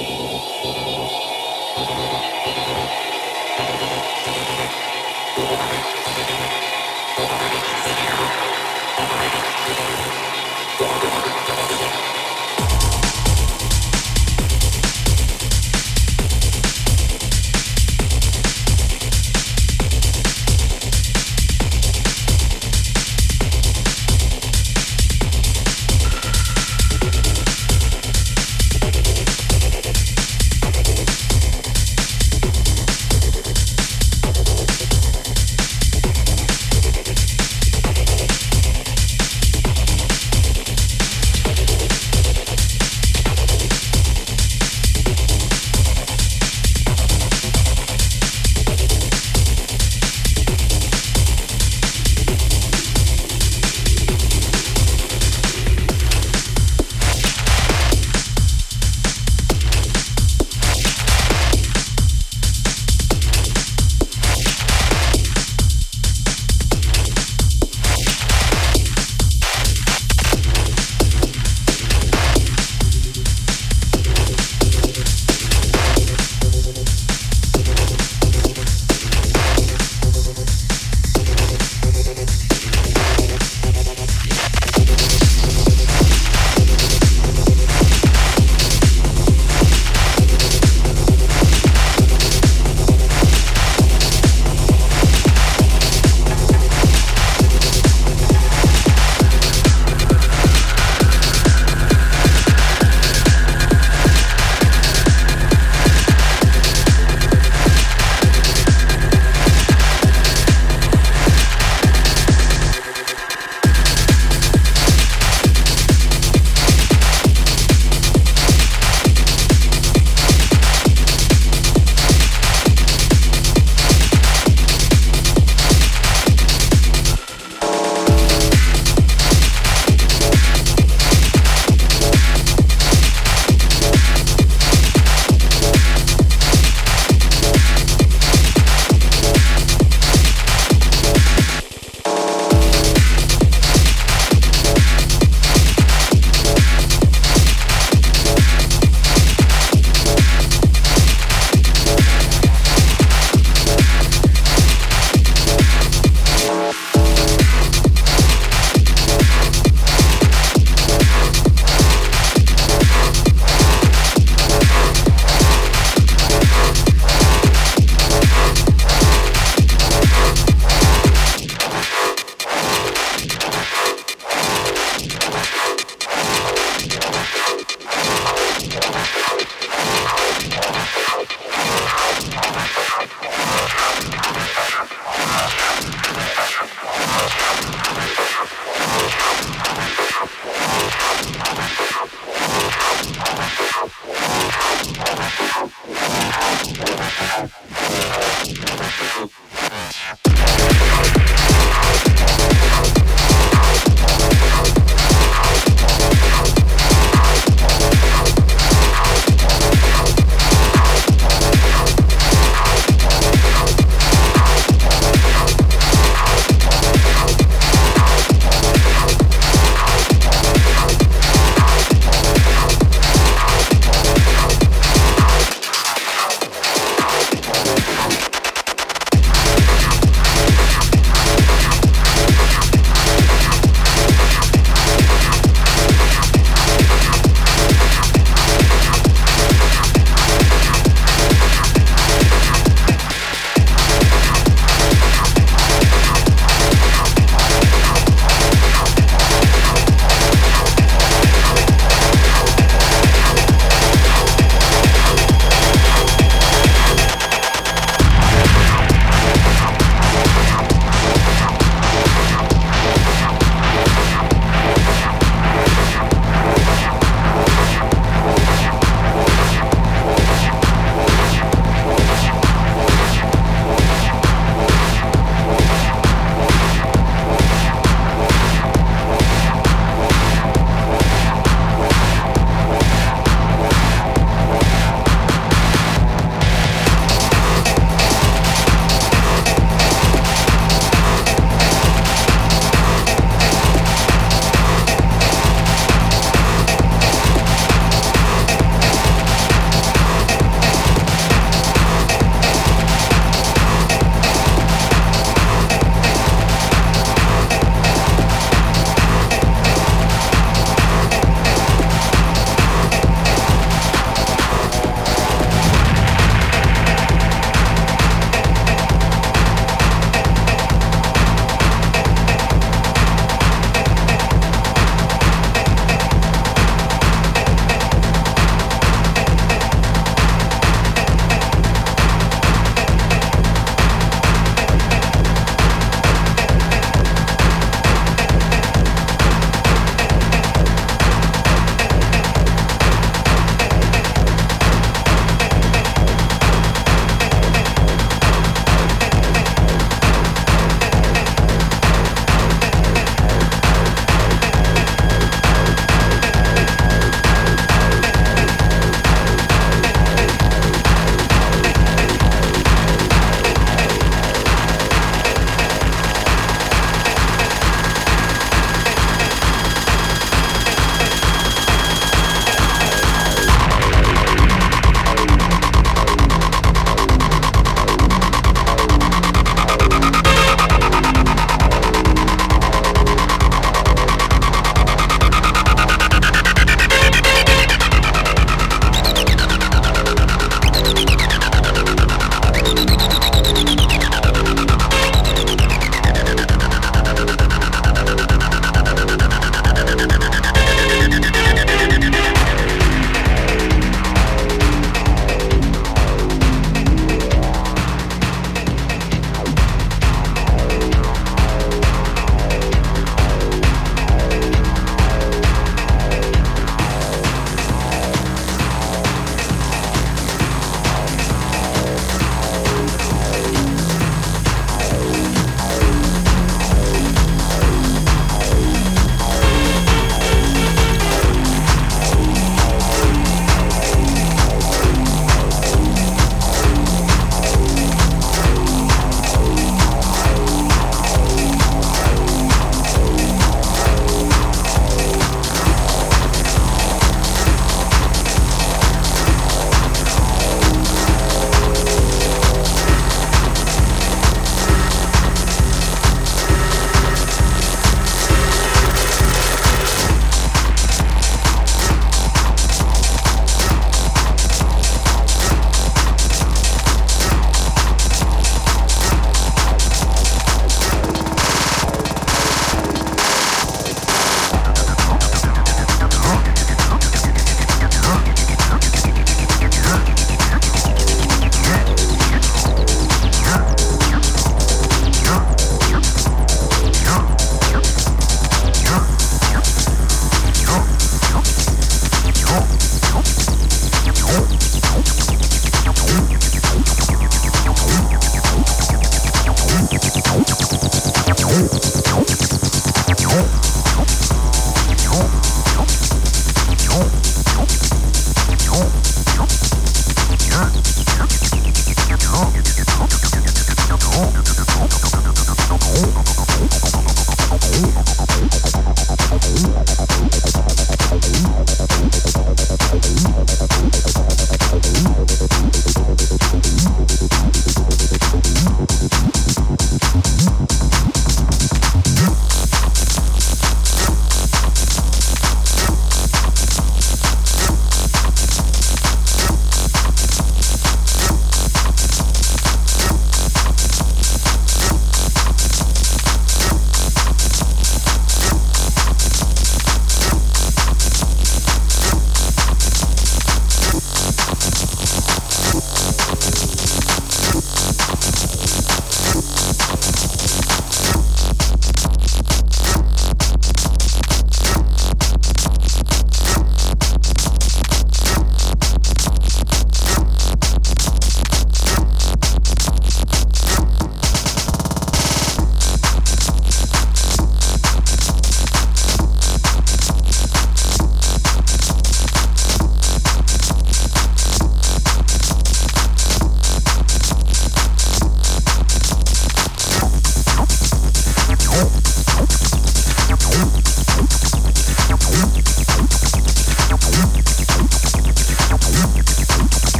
Thank you.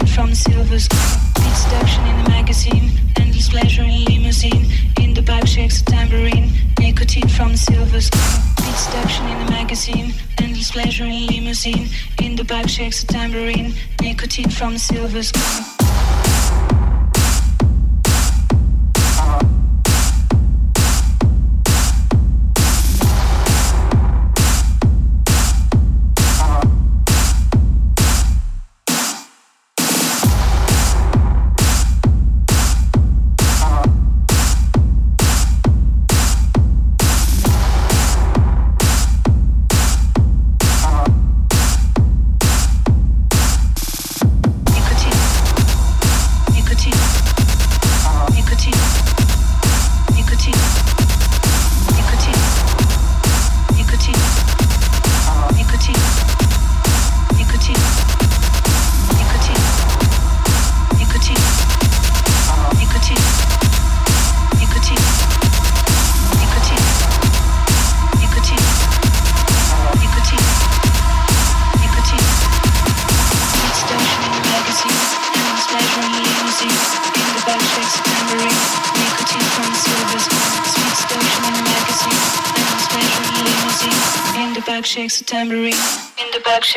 Nicotine from silver screen. Sweet seduction in the magazine, endless pleasure in limousine. In the back shakes a tambourine, nicotine from silver screen. Sweet seduction in the magazine, endless pleasure in limousine. In the back shakes a tambourine, nicotine from silver screen. Nicotine.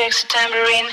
Shakes a tambourine,